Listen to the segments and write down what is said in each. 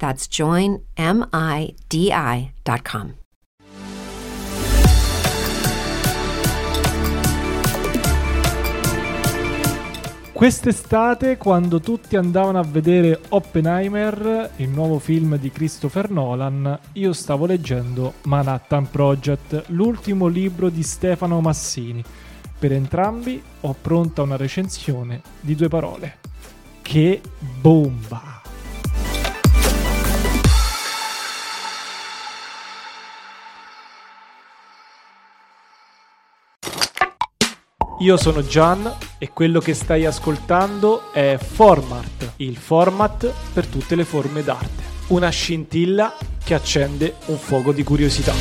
That's joinmidi.com. Quest'estate, quando tutti andavano a vedere Oppenheimer, il nuovo film di Christopher Nolan, io stavo leggendo Manhattan Project, l'ultimo libro di Stefano Massini. Per entrambi ho pronta una recensione di due parole. Che bomba! Io sono Gian e quello che stai ascoltando è Format, il format per tutte le forme d'arte. Una scintilla che accende un fuoco di curiosità.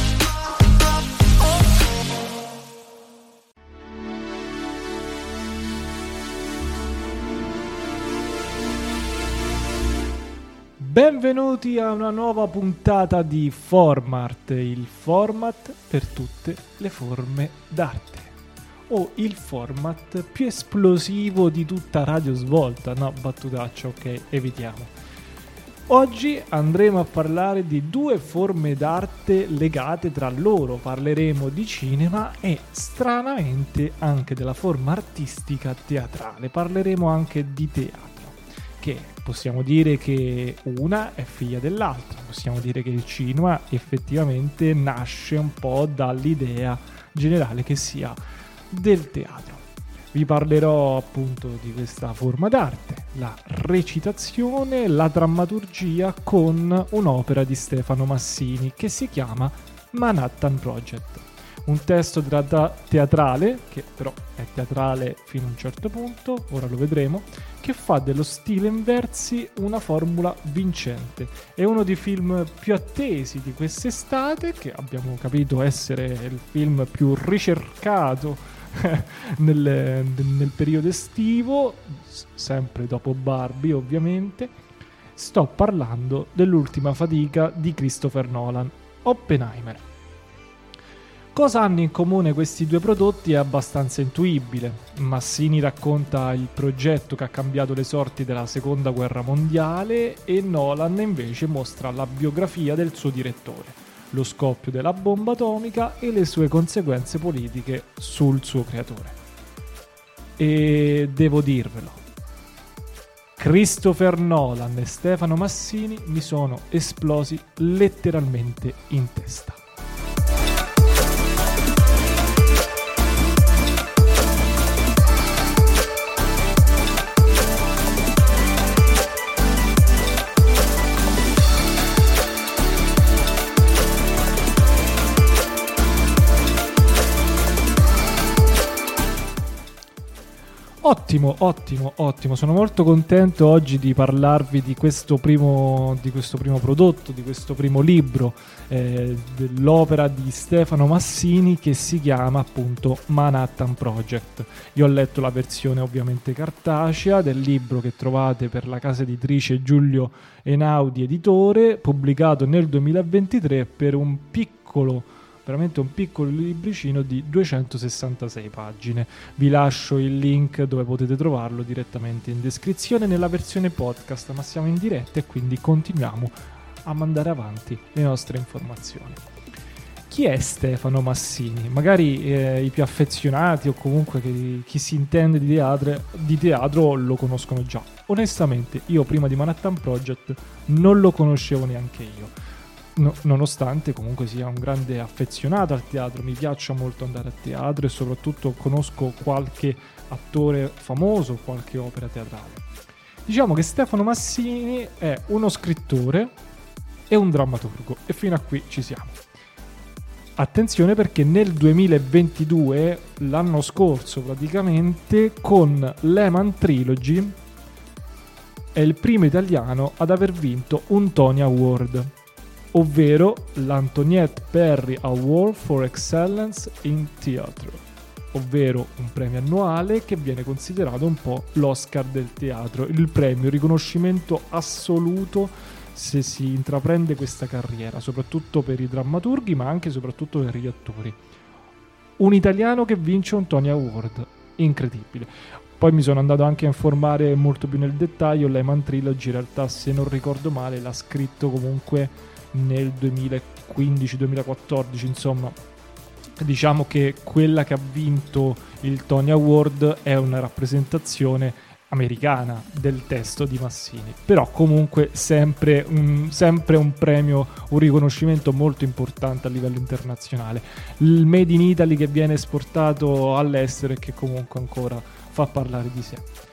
Benvenuti a una nuova puntata di Format, il format per tutte le forme d'arte o il format più esplosivo di tutta Radio Svolta. No, battutaccia, ok, evitiamo. Oggi andremo a parlare di due forme d'arte legate tra loro, parleremo di cinema e stranamente anche della forma artistica teatrale, parleremo anche di teatro, che possiamo dire che una è figlia dell'altra, possiamo dire che il cinema effettivamente nasce un po' dall'idea generale che sia del teatro. Vi parlerò appunto di questa forma d'arte, la recitazione, la drammaturgia con un'opera di Stefano Massini che si chiama Manhattan Project. Un testo tra- teatrale, che però è teatrale fino a un certo punto, ora lo vedremo, che fa dello stile in versi una formula vincente. È uno dei film più attesi di quest'estate, che abbiamo capito essere il film più ricercato nel, nel periodo estivo, sempre dopo Barbie ovviamente, sto parlando dell'ultima fatica di Christopher Nolan, Oppenheimer. Cosa hanno in comune questi due prodotti è abbastanza intuibile. Massini racconta il progetto che ha cambiato le sorti della seconda guerra mondiale e Nolan invece mostra la biografia del suo direttore lo scoppio della bomba atomica e le sue conseguenze politiche sul suo creatore. E devo dirvelo, Christopher Nolan e Stefano Massini mi sono esplosi letteralmente in testa. Ottimo, ottimo, ottimo. Sono molto contento oggi di parlarvi di questo primo, di questo primo prodotto, di questo primo libro eh, dell'opera di Stefano Massini che si chiama appunto Manhattan Project. Io ho letto la versione ovviamente cartacea del libro che trovate per la casa editrice Giulio Enaudi Editore, pubblicato nel 2023 per un piccolo veramente un piccolo libricino di 266 pagine. Vi lascio il link dove potete trovarlo direttamente in descrizione nella versione podcast, ma siamo in diretta e quindi continuiamo a mandare avanti le nostre informazioni. Chi è Stefano Massini? Magari eh, i più affezionati o comunque chi, chi si intende di teatro, di teatro lo conoscono già. Onestamente, io prima di Manhattan Project non lo conoscevo neanche io no, nonostante comunque sia un grande affezionato al teatro, mi piace molto andare a teatro e soprattutto conosco qualche attore famoso, qualche opera teatrale. Diciamo che Stefano Massini è uno scrittore e un drammaturgo e fino a qui ci siamo. Attenzione perché nel 2022, l'anno scorso praticamente, con Lehman Trilogy è il primo italiano ad aver vinto un Tony Award, ovvero l'Antoniette Perry Award for Excellence in Theatre, ovvero un premio annuale che viene considerato un po' l'Oscar del teatro, il premio, il riconoscimento assoluto se si intraprende questa carriera, soprattutto per i drammaturghi, ma anche e soprattutto per gli attori. Un italiano che vince un Tony Award, incredibile. Poi mi sono andato anche a informare molto più nel dettaglio, Lehman Trilogy in realtà se non ricordo male l'ha scritto comunque nel 2015-2014, insomma diciamo che quella che ha vinto il Tony Award è una rappresentazione americana del testo di Massini, però comunque sempre un, sempre un premio, un riconoscimento molto importante a livello internazionale. Il Made in Italy che viene esportato all'estero e che comunque ancora fa parlare di sé.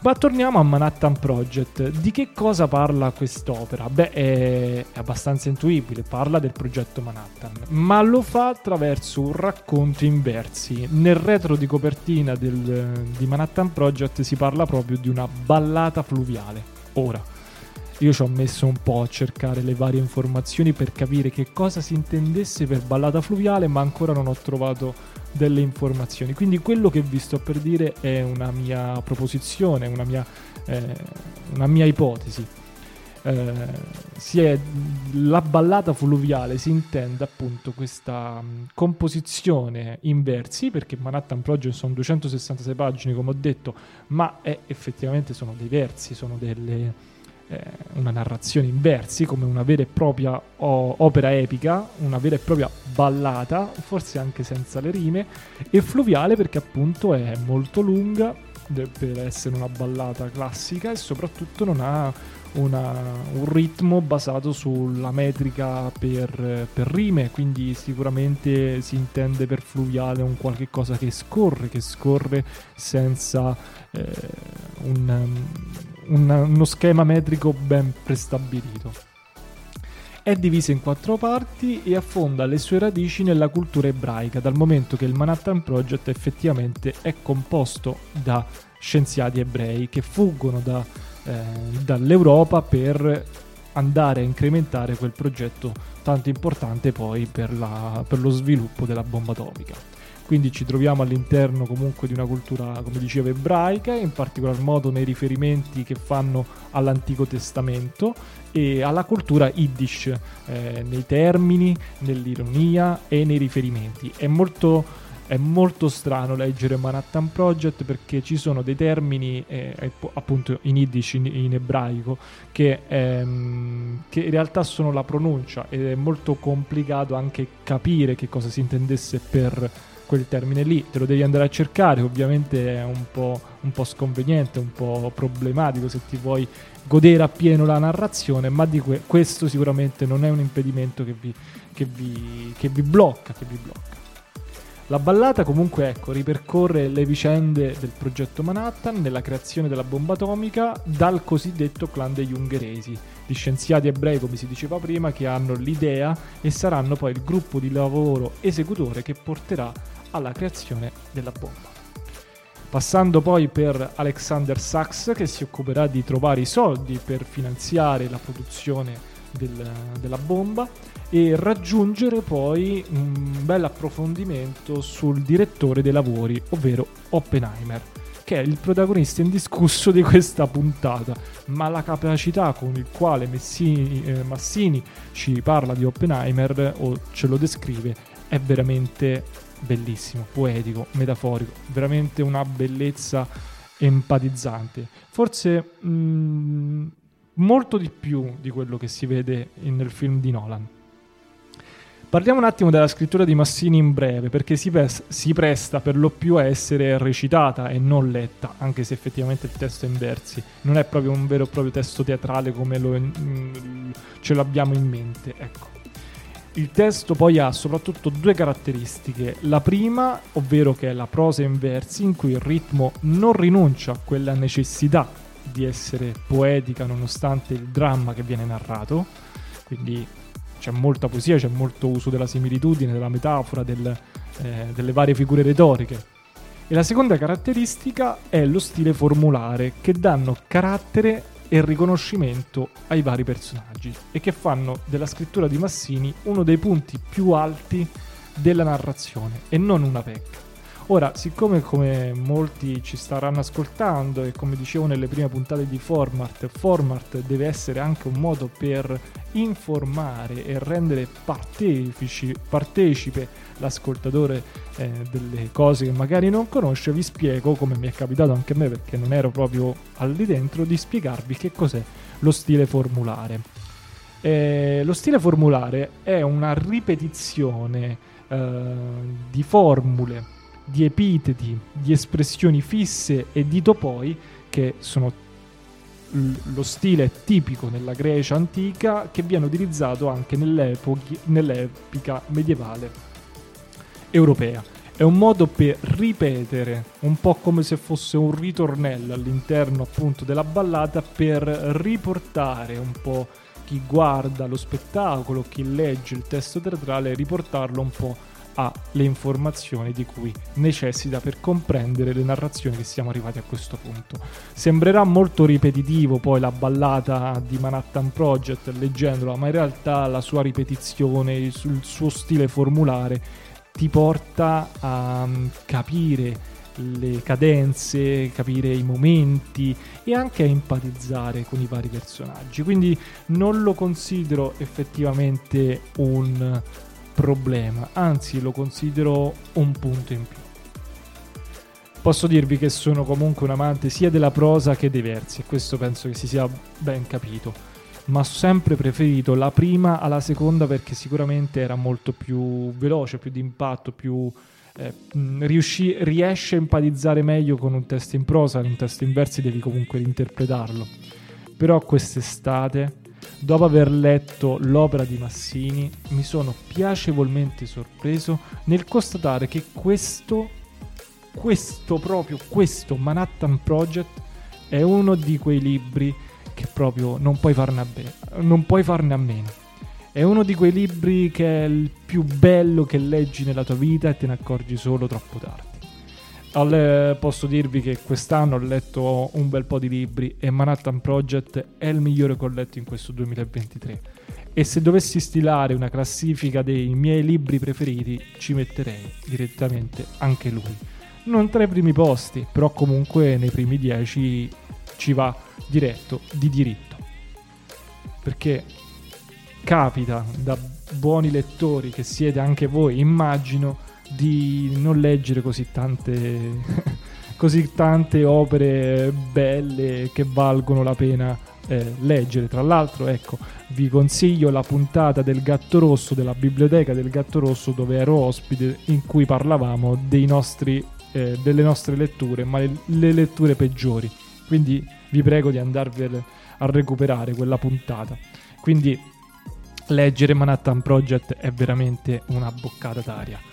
Ma torniamo a Manhattan Project. Di che cosa parla quest'opera? Beh, è, abbastanza intuibile, parla del progetto Manhattan, ma lo fa attraverso un racconto in versi. Nel retro di copertina del, di Manhattan Project si parla proprio di una ballata fluviale. Ora, io ci ho messo un po' a cercare le varie informazioni per capire che cosa si intendesse per ballata fluviale, ma ancora non ho trovato delle informazioni. Quindi quello che vi sto per dire è una mia proposizione, una mia, eh, una mia ipotesi. Eh, è, la ballata fluviale si intende appunto questa um, composizione in versi perché Manhattan Project sono 266 pagine come ho detto ma è, effettivamente sono dei versi sono delle, una narrazione in versi come una vera e propria opera epica, una vera e propria ballata, forse anche senza le rime, e fluviale perché appunto è molto lunga per essere una ballata classica e soprattutto non ha una, un ritmo basato sulla metrica per, per, rime, quindi sicuramente si intende per fluviale un qualche cosa che scorre, che scorre senza eh, un, un, uno schema metrico ben prestabilito. È divisa in quattro parti e affonda le sue radici nella cultura ebraica, dal momento che il Manhattan Project effettivamente è composto da scienziati ebrei che fuggono da, eh, dall'Europa per andare a incrementare quel progetto tanto importante poi per, la, per lo sviluppo della bomba atomica. Quindi ci troviamo all'interno comunque di una cultura, come dicevo, ebraica, in particolar modo nei riferimenti che fanno all'Antico Testamento e alla cultura Yiddish, eh, nei termini, nell'ironia e nei riferimenti. È molto, è molto strano leggere Manhattan Project perché ci sono dei termini, eh, appunto in Yiddish, in, in ebraico, che, ehm, che, in realtà sono la pronuncia ed è molto complicato anche capire che cosa si intendesse per quel termine lì, te lo devi andare a cercare, ovviamente è un po', un po', sconveniente, un po' problematico se ti vuoi godere appieno la narrazione, ma di que- questo sicuramente non è un impedimento che vi, che vi, che vi blocca, che vi blocca. La ballata comunque ecco, ripercorre le vicende del progetto Manhattan nella creazione della bomba atomica dal cosiddetto clan degli ungheresi, di scienziati ebrei come si diceva prima che hanno l'idea e saranno poi il gruppo di lavoro esecutore che porterà alla creazione della bomba. Passando poi per Alexander Sachs che si occuperà di trovare i soldi per finanziare la produzione del, della bomba e raggiungere poi un bel approfondimento sul direttore dei lavori, ovvero Oppenheimer, che è il protagonista indiscusso di questa puntata, ma la capacità con il quale Messini, eh, Massini ci parla di Oppenheimer o ce lo descrive è veramente bellissimo, poetico, metaforico, veramente una bellezza empatizzante. Forse mh, mm, molto di più di quello che si vede nel film di Nolan. Parliamo un attimo della scrittura di Massini in breve, perché si, pes- si, presta per lo più a essere recitata e non letta, anche se effettivamente il testo è in versi. Non è proprio un vero e proprio testo teatrale come lo, mm, ce l'abbiamo in mente. Ecco. Il testo poi ha soprattutto due caratteristiche. La prima, ovvero che è la prosa in versi, in cui il ritmo non rinuncia a quella necessità di essere poetica nonostante il dramma che viene narrato. Quindi c'è molta poesia, c'è molto uso della similitudine, della metafora, del, eh, delle varie figure retoriche. E la seconda caratteristica è lo stile formulare, che danno carattere e riconoscimento ai vari personaggi e che fanno della scrittura di Massini uno dei punti più alti della narrazione e non una pecca. Ora, siccome come molti ci staranno ascoltando e come dicevo nelle prime puntate di Format, Format deve essere anche un modo per informare e rendere partecipe l'ascoltatore eh, delle cose che magari non conosce, vi spiego, come mi è capitato anche a me perché non ero proprio al di dentro, di spiegarvi che cos'è lo stile formulare. Eh, lo stile formulare è una ripetizione eh, di formule di epiteti, di espressioni fisse e di topoi che sono lo stile tipico nella Grecia antica che viene utilizzato anche nell'epica medievale europea. È un modo per ripetere, un po' come se fosse un ritornello all'interno appunto della ballata, per riportare un po' chi guarda lo spettacolo, chi legge il testo teatrale, riportarlo un po' ha le informazioni di cui necessita per comprendere le narrazioni che siamo arrivati a questo punto. Sembrerà molto ripetitivo poi la ballata di Manhattan Project leggendola, ma in realtà la sua ripetizione, il suo stile formulare ti porta a mm, capire le cadenze, capire i momenti e anche a empatizzare con i vari personaggi. Quindi non lo considero effettivamente un problema, anzi lo considero un punto in più. Posso dirvi che sono comunque un amante sia della prosa che dei versi, e questo penso che si sia ben capito, ma ho sempre preferito la prima alla seconda perché sicuramente era molto più veloce, più d'impatto, più... Eh, riusci- riesce a empatizzare meglio con un testo in prosa, un testo in versi devi comunque interpretarlo. Però quest'estate Dopo aver letto l'opera di Massini, mi sono piacevolmente sorpreso nel constatare che questo, questo proprio, questo Manhattan Project è uno di quei libri che proprio non puoi farne a, be- non puoi farne a meno. È uno di quei libri che è il più bello che leggi nella tua vita e te ne accorgi solo troppo tardi. All, posso dirvi che quest'anno ho letto un bel po' di libri e Manhattan Project è il migliore che ho letto in questo 2023. E se dovessi stilare una classifica dei miei libri preferiti, ci metterei direttamente anche lui. Non tra i primi posti, però comunque nei primi dieci ci va diretto di diritto. Perché capita da buoni lettori che siete anche voi, immagino, di non leggere così tante, così tante opere belle che valgono la pena eh, leggere. Tra l'altro, ecco, vi consiglio la puntata del Gatto Rosso, della biblioteca del Gatto Rosso, dove ero ospite, in cui parlavamo nostri, eh, delle nostre letture, ma le, le, letture peggiori. Quindi vi prego di andarvi a recuperare quella puntata. Quindi leggere Manhattan Project è veramente una boccata d'aria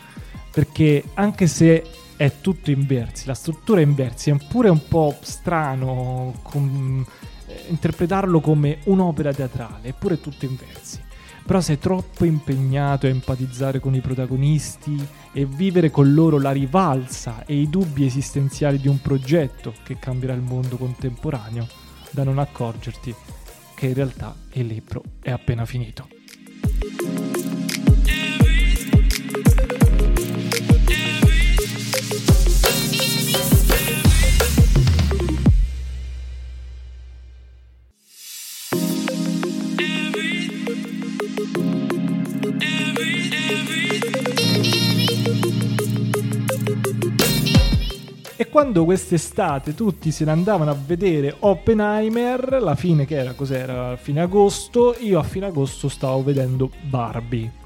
perché anche se è tutto in versi, la struttura è in versi, è pure un po' strano com- eh, interpretarlo come un'opera teatrale, eppure è tutto in versi. Però sei troppo impegnato a empatizzare con i protagonisti e vivere con loro la rivalsa e i dubbi esistenziali di un progetto che cambierà il mondo contemporaneo, da non accorgerti che in realtà il libro è appena finito. E quando quest'estate tutti se ne andavano a vedere Oppenheimer, la fine che era, cos'era? Fine agosto, io a fine agosto stavo vedendo Barbie.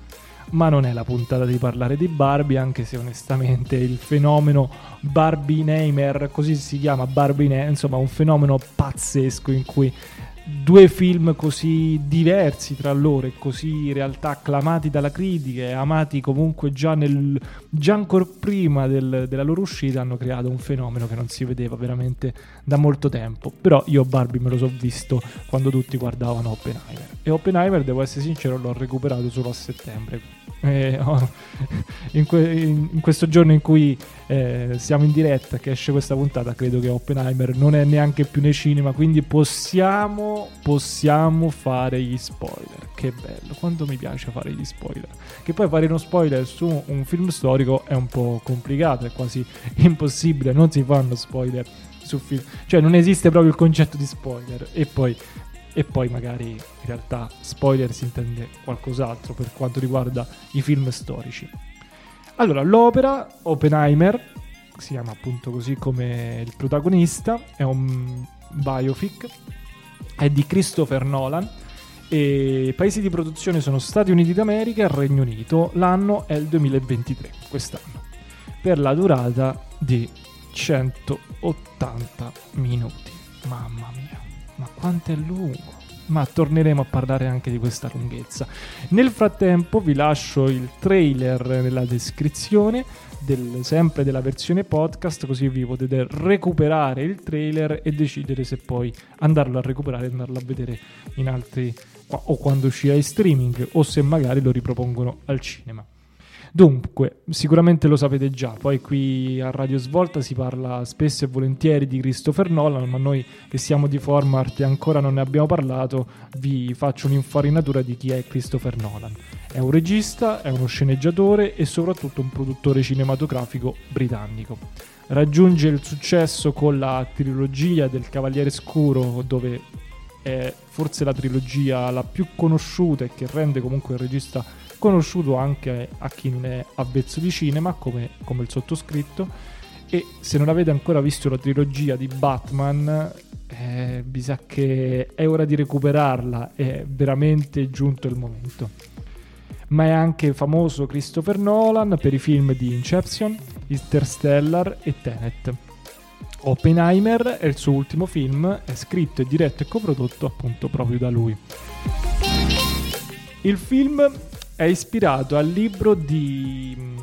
ma non è la puntata di parlare di Barbie, anche se onestamente il fenomeno Barbie Neymer, così si chiama Barbie Neymer, insomma un fenomeno pazzesco in cui due film così diversi tra loro e così in realtà acclamati dalla critica e amati comunque già, nel, già ancora prima del, della loro uscita hanno creato un fenomeno che non si vedeva veramente da molto tempo però io Barbie me lo so visto quando tutti guardavano Oppenheimer e Oppenheimer devo essere sincero l'ho recuperato solo a settembre eh, oh, in, que- in, questo giorno in cui eh, siamo in diretta, che esce questa puntata, credo che Oppenheimer non è neanche più nei cinema, quindi possiamo, possiamo fare gli spoiler. Che bello, quanto mi piace fare gli spoiler. Che poi fare uno spoiler su un film storico è un po' complicato, è quasi impossibile, non si fanno spoiler su film. Cioè non esiste proprio il concetto di spoiler. E poi e poi magari in realtà spoiler si intende qualcos'altro per quanto riguarda i film storici. Allora, l'opera Oppenheimer, si chiama appunto così come il protagonista, è un biopic, è di Christopher Nolan e i paesi di produzione sono Stati Uniti d'America e Regno Unito, l'anno è il 2023, quest'anno, per la durata di 180 minuti. Mamma mia ma quanto è lungo! Ma torneremo a parlare anche di questa lunghezza. Nel frattempo vi lascio il trailer nella descrizione, del, sempre della versione podcast, così vi potete recuperare il trailer e decidere se poi andarlo a recuperare e andarlo a vedere in altri o quando uscirà in streaming o se magari lo ripropongono al cinema. Dunque, sicuramente lo sapete già, poi qui a Radio Svolta si parla spesso e volentieri di Christopher Nolan, ma noi che siamo di Formart e ancora non ne abbiamo parlato, vi faccio un'infarinatura di chi è Christopher Nolan. È un regista, è uno sceneggiatore e soprattutto un produttore cinematografico britannico. Raggiunge il successo con la trilogia del Cavaliere Scuro, dove è forse la trilogia la più conosciuta e che rende comunque il regista conosciuto anche a chi non è avvezzo di cinema, come, come il sottoscritto. E se non avete ancora visto la trilogia di Batman, eh, mi sa che è ora di recuperarla, è veramente giunto il momento. Ma è anche famoso Christopher Nolan per i film di Inception, Interstellar e Tenet. Oppenheimer è il suo ultimo film, è scritto, diretto e coprodotto appunto proprio da lui. Il film è ispirato al libro di mm,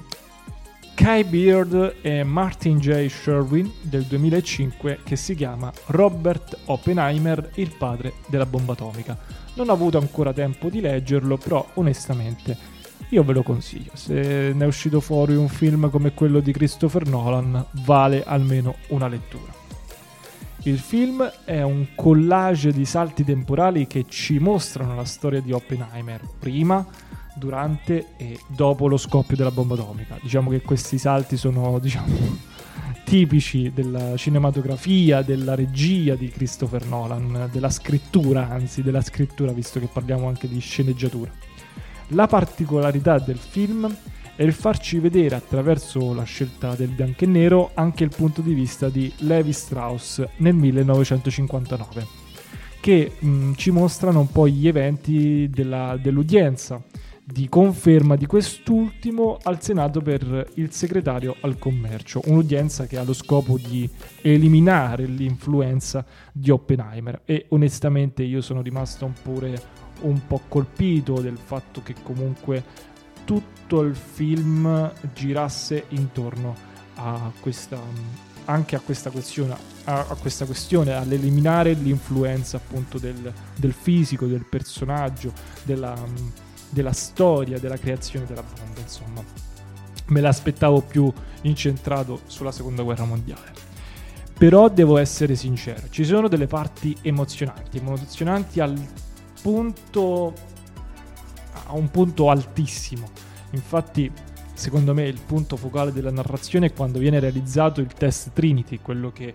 Kai Beard e Martin J. Sherwin del 2005 che si chiama Robert Oppenheimer, il padre della bomba atomica. Non ho avuto ancora tempo di leggerlo, però onestamente io ve lo consiglio. Se ne è uscito fuori un film come quello di Christopher Nolan, vale almeno una lettura. Il film è un collage di salti temporali che ci mostrano la storia di Oppenheimer, prima, durante e dopo lo scoppio della bomba atomica. Diciamo che questi salti sono, diciamo, tipici della cinematografia, della regia di Christopher Nolan, della scrittura, anzi della scrittura, visto che parliamo anche di sceneggiatura. La particolarità del film è il farci vedere attraverso la scelta del bianco e nero anche il punto di vista di Levi Strauss nel 1959, che mh, ci mostrano un po' gli eventi della, dell'udienza di conferma di quest'ultimo al Senato per il segretario al commercio, un'udienza che ha lo scopo di eliminare l'influenza di Oppenheimer. E onestamente io sono rimasto pure un po' colpito del fatto che comunque tutto il film girasse intorno a questa anche a questa questione, a questa questione all'eliminare l'influenza appunto del, del fisico, del personaggio, della, della storia della creazione della bomba, insomma. Me l'aspettavo più incentrato sulla seconda guerra mondiale. Però devo essere sincero, ci sono delle parti emozionanti, emozionanti al punto a un punto altissimo. Infatti, secondo me il punto focale della narrazione è quando viene realizzato il test Trinity, quello che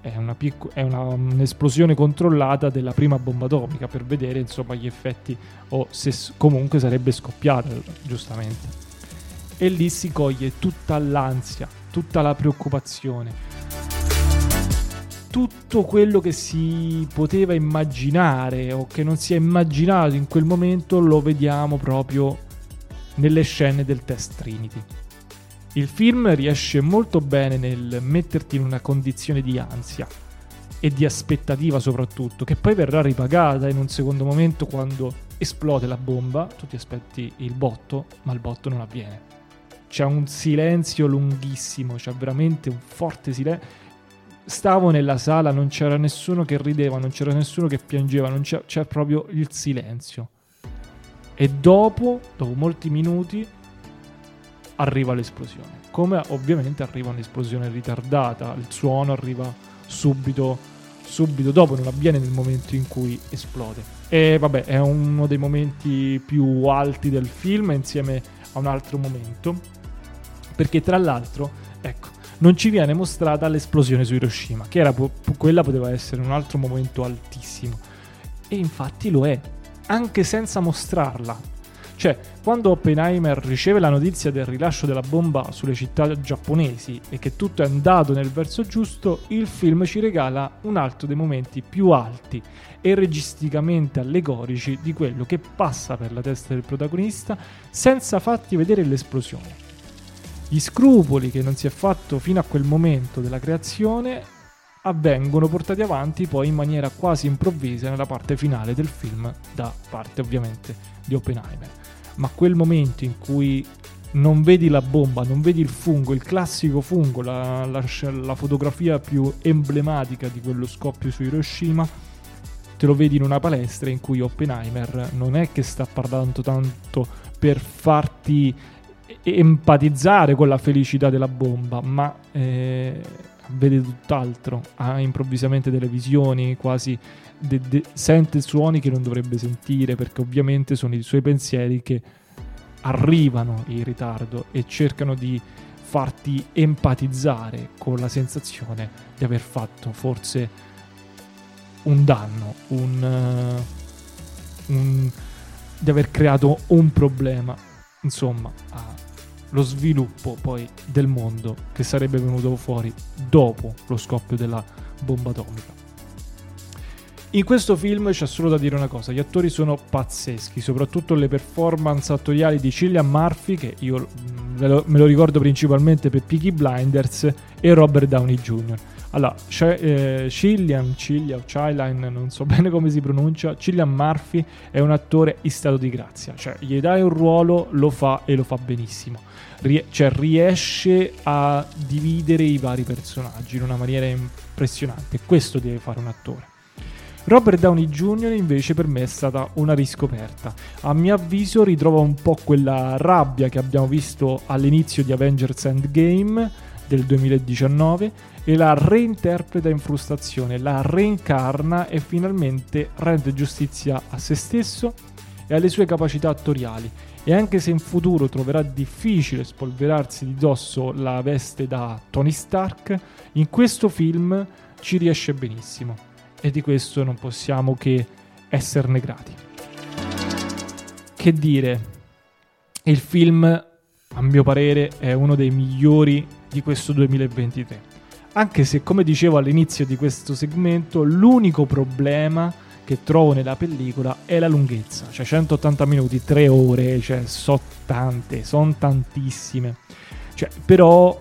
è, una picco- è una, un'esplosione controllata della prima bomba atomica per vedere insomma gli effetti o se comunque sarebbe scoppiata giustamente e lì si coglie tutta l'ansia tutta la preoccupazione tutto quello che si poteva immaginare o che non si è immaginato in quel momento lo vediamo proprio nelle scene del test Trinity. Il film riesce molto bene nel metterti in una condizione di ansia e di aspettativa soprattutto, che poi verrà ripagata in un secondo momento quando esplode la bomba, tu ti aspetti il botto, ma il botto non avviene. C'è un silenzio lunghissimo, c'è veramente un forte silenzio. Stavo nella sala, non c'era nessuno che rideva, non c'era nessuno che piangeva, non c'era, c'era proprio il silenzio. E dopo, dopo molti minuti, arriva l'esplosione. Come ovviamente arriva un'esplosione ritardata, il suono arriva subito, subito dopo, non avviene nel momento in cui esplode. E vabbè, è uno dei momenti più alti del film insieme a un altro momento, perché tra l'altro, ecco, non ci viene mostrata l'esplosione su Hiroshima, che era quella poteva essere un altro momento altissimo. E infatti lo è, anche senza mostrarla. Cioè, quando Oppenheimer riceve la notizia del rilascio della bomba sulle città giapponesi e che tutto è andato nel verso giusto, il film ci regala un altro dei momenti più alti e registicamente allegorici di quello che passa per la testa del protagonista senza farti vedere l'esplosione. Gli scrupoli che non si è fatto fino a quel momento della creazione avvengono portati avanti poi in maniera quasi improvvisa nella parte finale del film da parte ovviamente di Oppenheimer ma quel momento in cui non vedi la bomba, non vedi il fungo, il classico fungo, la, la, la, fotografia più emblematica di quello scoppio su Hiroshima, te lo vedi in una palestra in cui Oppenheimer non è che sta parlando tanto per farti empatizzare con la felicità della bomba, ma eh, vede tutt'altro, ha improvvisamente delle visioni quasi de- de- sente suoni che non dovrebbe sentire perché ovviamente sono i suoi pensieri che arrivano in ritardo e cercano di farti empatizzare con la sensazione di aver fatto forse un danno, un, uh, un, di aver creato un problema, insomma, lo sviluppo poi del mondo che sarebbe venuto fuori dopo lo scoppio della bomba atomica. In questo film c'è solo da dire una cosa, gli attori sono pazzeschi, soprattutto le performance attoriali di Cillian Murphy, che io mm, me lo ricordo principalmente per Peaky Blinders, e Robert Downey Jr. Allora, eh, Cillian, Cillian o non so bene come si pronuncia, Cillian Murphy è un attore in stato di grazia, cioè gli dai un ruolo, lo fa e lo fa benissimo. Rie- cioè riesce a dividere i vari personaggi in una maniera impressionante, questo deve fare un attore. Robert Downey Jr. invece per me è stata una riscoperta. A mio avviso ritrova un po' quella rabbia che abbiamo visto all'inizio di Avengers Endgame del 2019 e la reinterpreta in frustrazione, la reincarna e finalmente rende giustizia a se stesso e alle sue capacità attoriali. E anche se in futuro troverà difficile spolverarsi di dosso la veste da Tony Stark, in questo film ci riesce benissimo e di questo non possiamo che esserne grati. Che dire, il film, a mio parere, è uno dei migliori di questo 2023. Anche se, come dicevo all'inizio di questo segmento, l'unico problema che trovo nella pellicola è la lunghezza, cioè 180 minuti, 3 ore, cioè so tante, sono tantissime. Cioè, però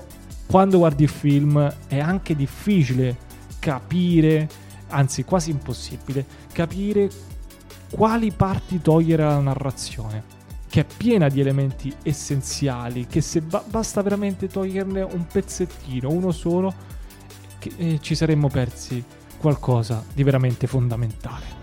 quando guardi il film è anche difficile capire anzi quasi impossibile, capire quali parti togliere alla narrazione, che è piena di elementi essenziali, che se ba- basta veramente toglierne un pezzettino, uno solo, che, eh, ci saremmo persi qualcosa di veramente fondamentale.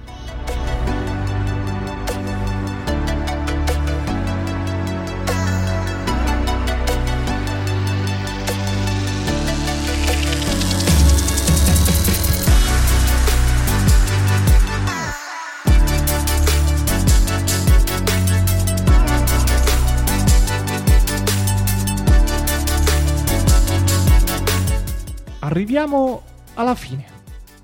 Arriviamo alla fine.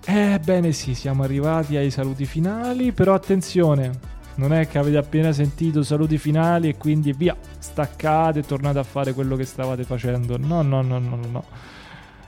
Ebbene sì, siamo arrivati ai saluti finali, però attenzione, non è che avete appena sentito saluti finali e quindi via, staccate e tornate a fare quello che stavate facendo. No, no, no, no, no.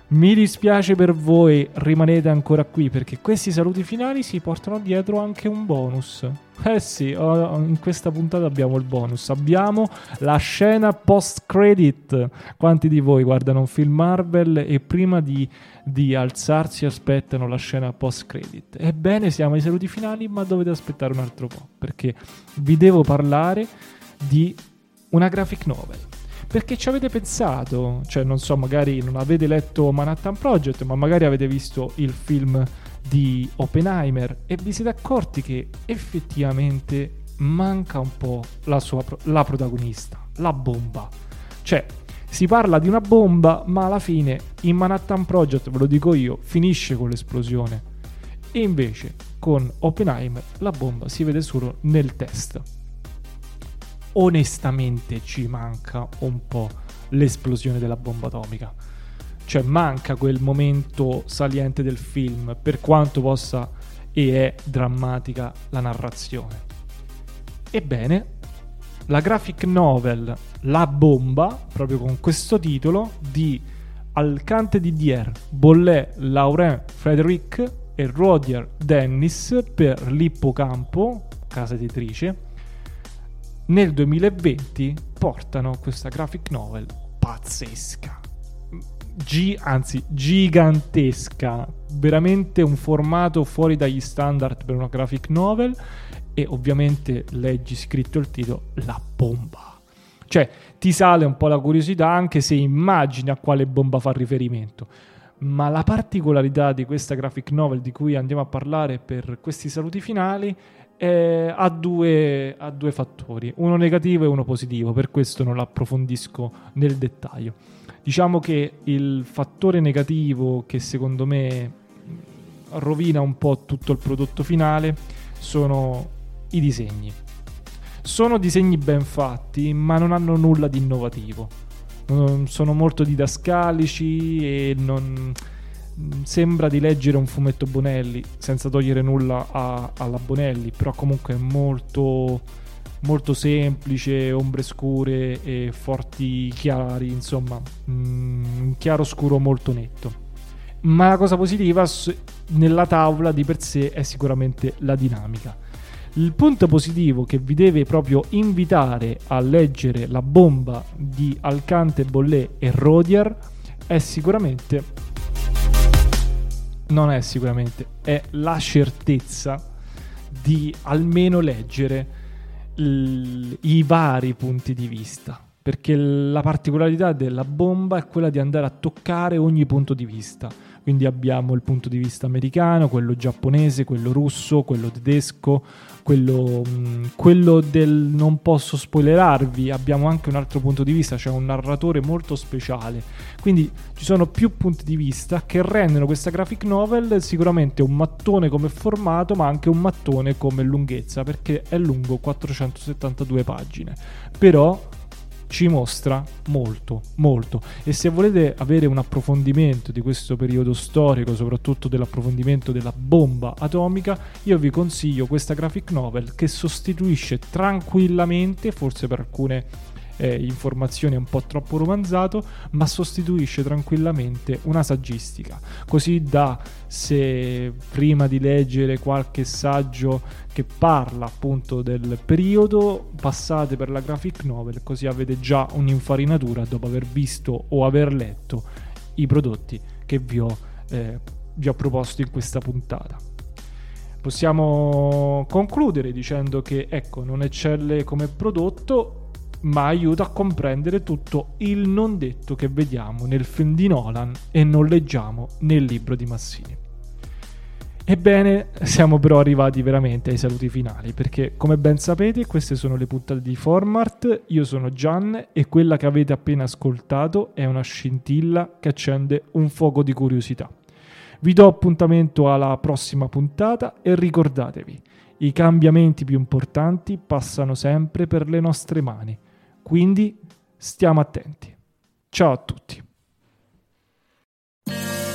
Mi dispiace per voi, rimanete ancora qui perché questi saluti finali si portano dietro anche un bonus. Eh sì, in questa puntata abbiamo il bonus. Abbiamo la scena post-credit. Quanti di voi guardano un film Marvel e prima di, di alzarsi aspettano la scena post-credit? Ebbene, siamo ai saluti finali, ma dovete aspettare un altro po', perché vi devo parlare di una graphic novel. Perché ci avete pensato? Cioè, non so, magari non avete letto Manhattan Project, ma magari avete visto il film di Oppenheimer e vi siete accorti che effettivamente manca un po' la, sua, la protagonista, la bomba. Cioè, si parla di una bomba, ma alla fine in Manhattan Project, ve lo dico io, finisce con l'esplosione. E invece con Oppenheimer la bomba si vede solo nel test. Onestamente ci manca un po' l'esplosione della bomba atomica cioè manca quel momento saliente del film, per quanto possa e è drammatica la narrazione. Ebbene, la graphic novel La bomba, proprio con questo titolo, di Alcante Didier, Bollet, Laurent Frederic e Rodier Dennis per l'Ippocampo, casa editrice, nel 2020 portano questa graphic novel pazzesca G, anzi gigantesca, veramente un formato fuori dagli standard per una graphic novel e ovviamente leggi scritto il titolo La bomba. Cioè ti sale un po' la curiosità anche se immagini a quale bomba fa riferimento. Ma la particolarità di questa graphic novel di cui andiamo a parlare per questi saluti finali eh, ha, due, ha due fattori, uno negativo e uno positivo, per questo non l'approfondisco nel dettaglio. Diciamo che il fattore negativo che secondo me rovina un po' tutto il prodotto finale sono i disegni. Sono disegni ben fatti, ma non hanno nulla di innovativo. Sono molto didascalici e non sembra di leggere un fumetto Bonelli, senza togliere nulla a, alla Bonelli, però comunque è molto molto semplice, ombre scure e forti chiari, insomma, mm, un chiaro scuro molto netto. Ma la cosa positiva nella tavola di per sé è sicuramente la dinamica. Il punto positivo che vi deve proprio invitare a leggere la bomba di Alcante, Bollé e Rodier è sicuramente non è sicuramente, è la certezza di almeno leggere l- i vari punti di vista. Perché la particolarità della bomba è quella di andare a toccare ogni punto di vista. Quindi abbiamo il punto di vista americano, quello giapponese, quello russo, quello tedesco, quello, mm, quello del non posso spoilerarvi. Abbiamo anche un altro punto di vista, cioè un narratore molto speciale. Quindi ci sono più punti di vista che rendono questa graphic novel sicuramente un mattone come formato, ma anche un mattone come lunghezza, perché è lungo 472 pagine. Però ci mostra molto, molto. E se volete avere un approfondimento di questo periodo storico, soprattutto dell'approfondimento della bomba atomica, io vi consiglio questa graphic novel che sostituisce tranquillamente, forse per alcune eh, informazioni un po' troppo romanzato, ma sostituisce tranquillamente una saggistica, così da se prima di leggere qualche saggio che parla appunto del periodo, passate per la graphic novel, così avete già un'infarinatura dopo aver visto o aver letto i prodotti che vi ho, eh, vi ho proposto in questa puntata. Possiamo concludere dicendo che ecco non eccelle come prodotto ma aiuta a comprendere tutto il non detto che vediamo nel film di Nolan e non leggiamo nel libro di Massini. Ebbene, siamo però arrivati veramente ai saluti finali, perché come ben sapete queste sono le puntate di Formart, io sono Gian e quella che avete appena ascoltato è una scintilla che accende un fuoco di curiosità. Vi do appuntamento alla prossima puntata e ricordatevi, i cambiamenti più importanti passano sempre per le nostre mani quindi stiamo attenti. Ciao a tutti.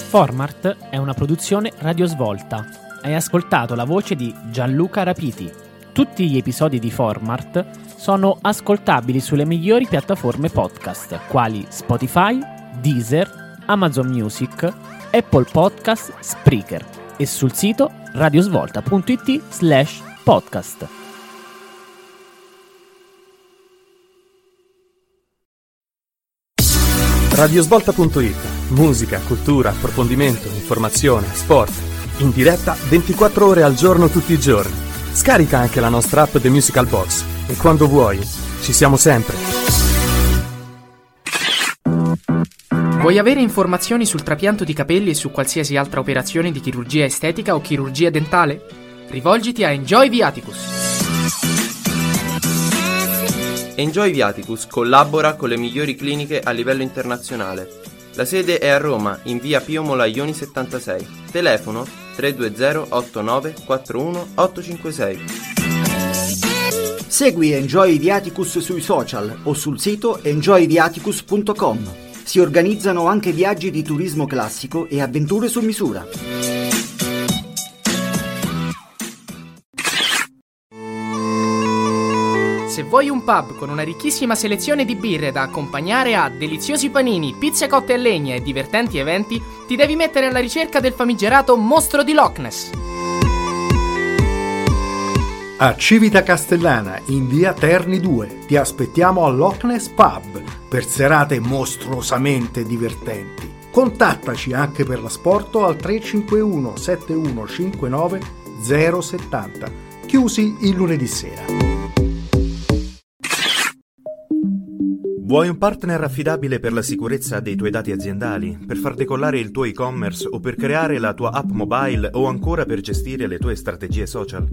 Formart è una produzione radiosvolta. Hai ascoltato la voce di Gianluca Rapiti. Tutti gli episodi di Formart sono ascoltabili sulle migliori piattaforme podcast, quali Spotify, Deezer, Amazon Music, Apple Podcast, Spreaker e sul sito radiosvolta.it slash podcast. Radiosvolta.it. Musica, cultura, approfondimento, informazione, sport. In diretta 24 ore al giorno tutti i giorni. Scarica anche la nostra app The Musical Box e quando vuoi, ci siamo sempre. Vuoi avere informazioni sul trapianto di capelli e su qualsiasi altra operazione di chirurgia estetica o chirurgia dentale? Rivolgiti a Enjoy Viaticus. Enjoy Viaticus collabora con le migliori cliniche a livello internazionale. La sede è a Roma, in via Pio Molaioni 76. Telefono 320 89 41 856. Segui Enjoy Viaticus sui social o sul sito enjoyviaticus.com. Si organizzano anche viaggi di turismo classico e avventure su misura. Vuoi un pub con una ricchissima selezione di birre da accompagnare a deliziosi panini, pizze cotte a legna e divertenti eventi, ti devi mettere alla ricerca del famigerato mostro di Loch Ness. A Civita Castellana, in via Terni 2, ti aspettiamo al Loch Ness Pub per serate mostruosamente divertenti. Contattaci anche per l'asporto al 351 7159 070, chiusi il lunedì sera. Vuoi un partner affidabile per la sicurezza dei tuoi dati aziendali, per far decollare il tuo e-commerce o per creare la tua app mobile o ancora per gestire le tue strategie social?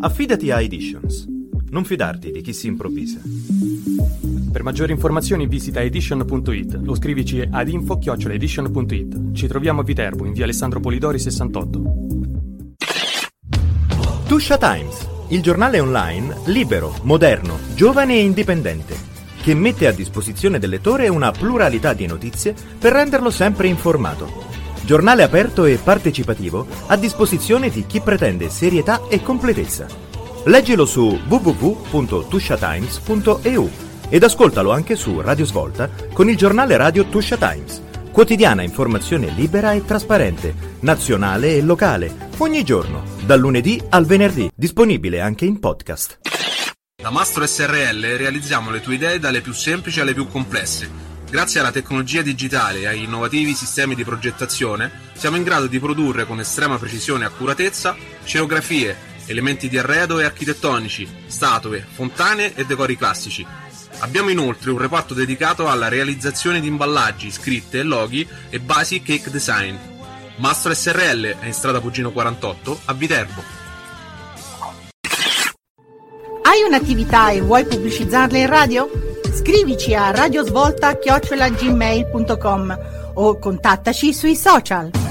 Affidati a Editions. Non fidarti di chi si improvvisa. Per maggiori informazioni visita edition.it o scrivici ad info-edition.it. Ci troviamo a Viterbo, in via Alessandro Polidori 68. Tuscia Times, il giornale online libero, moderno, giovane e indipendente che mette a disposizione del lettore una pluralità di notizie per renderlo sempre informato. Giornale aperto e partecipativo a disposizione di chi pretende serietà e completezza. Leggilo su www.tushatimes.eu ed ascoltalo anche su Radio Svolta con il giornale radio Tuscia Times. Quotidiana informazione libera e trasparente, nazionale e locale, ogni giorno, dal lunedì al venerdì, disponibile anche in podcast. Da Mastro SRL realizziamo le tue idee dalle più semplici alle più complesse. Grazie alla tecnologia digitale e ai innovativi sistemi di progettazione, siamo in grado di produrre con estrema precisione e accuratezza scenografie, elementi di arredo e architettonici, statue, fontane e decori classici. Abbiamo inoltre un reparto dedicato alla realizzazione di imballaggi, scritte, loghi e basi cake design. Mastro SRL è in strada Pugino 48 a Viterbo. Hai un'attività e vuoi pubblicizzarla in radio? Scrivici a radiosvolta-gmail.com o contattaci sui social.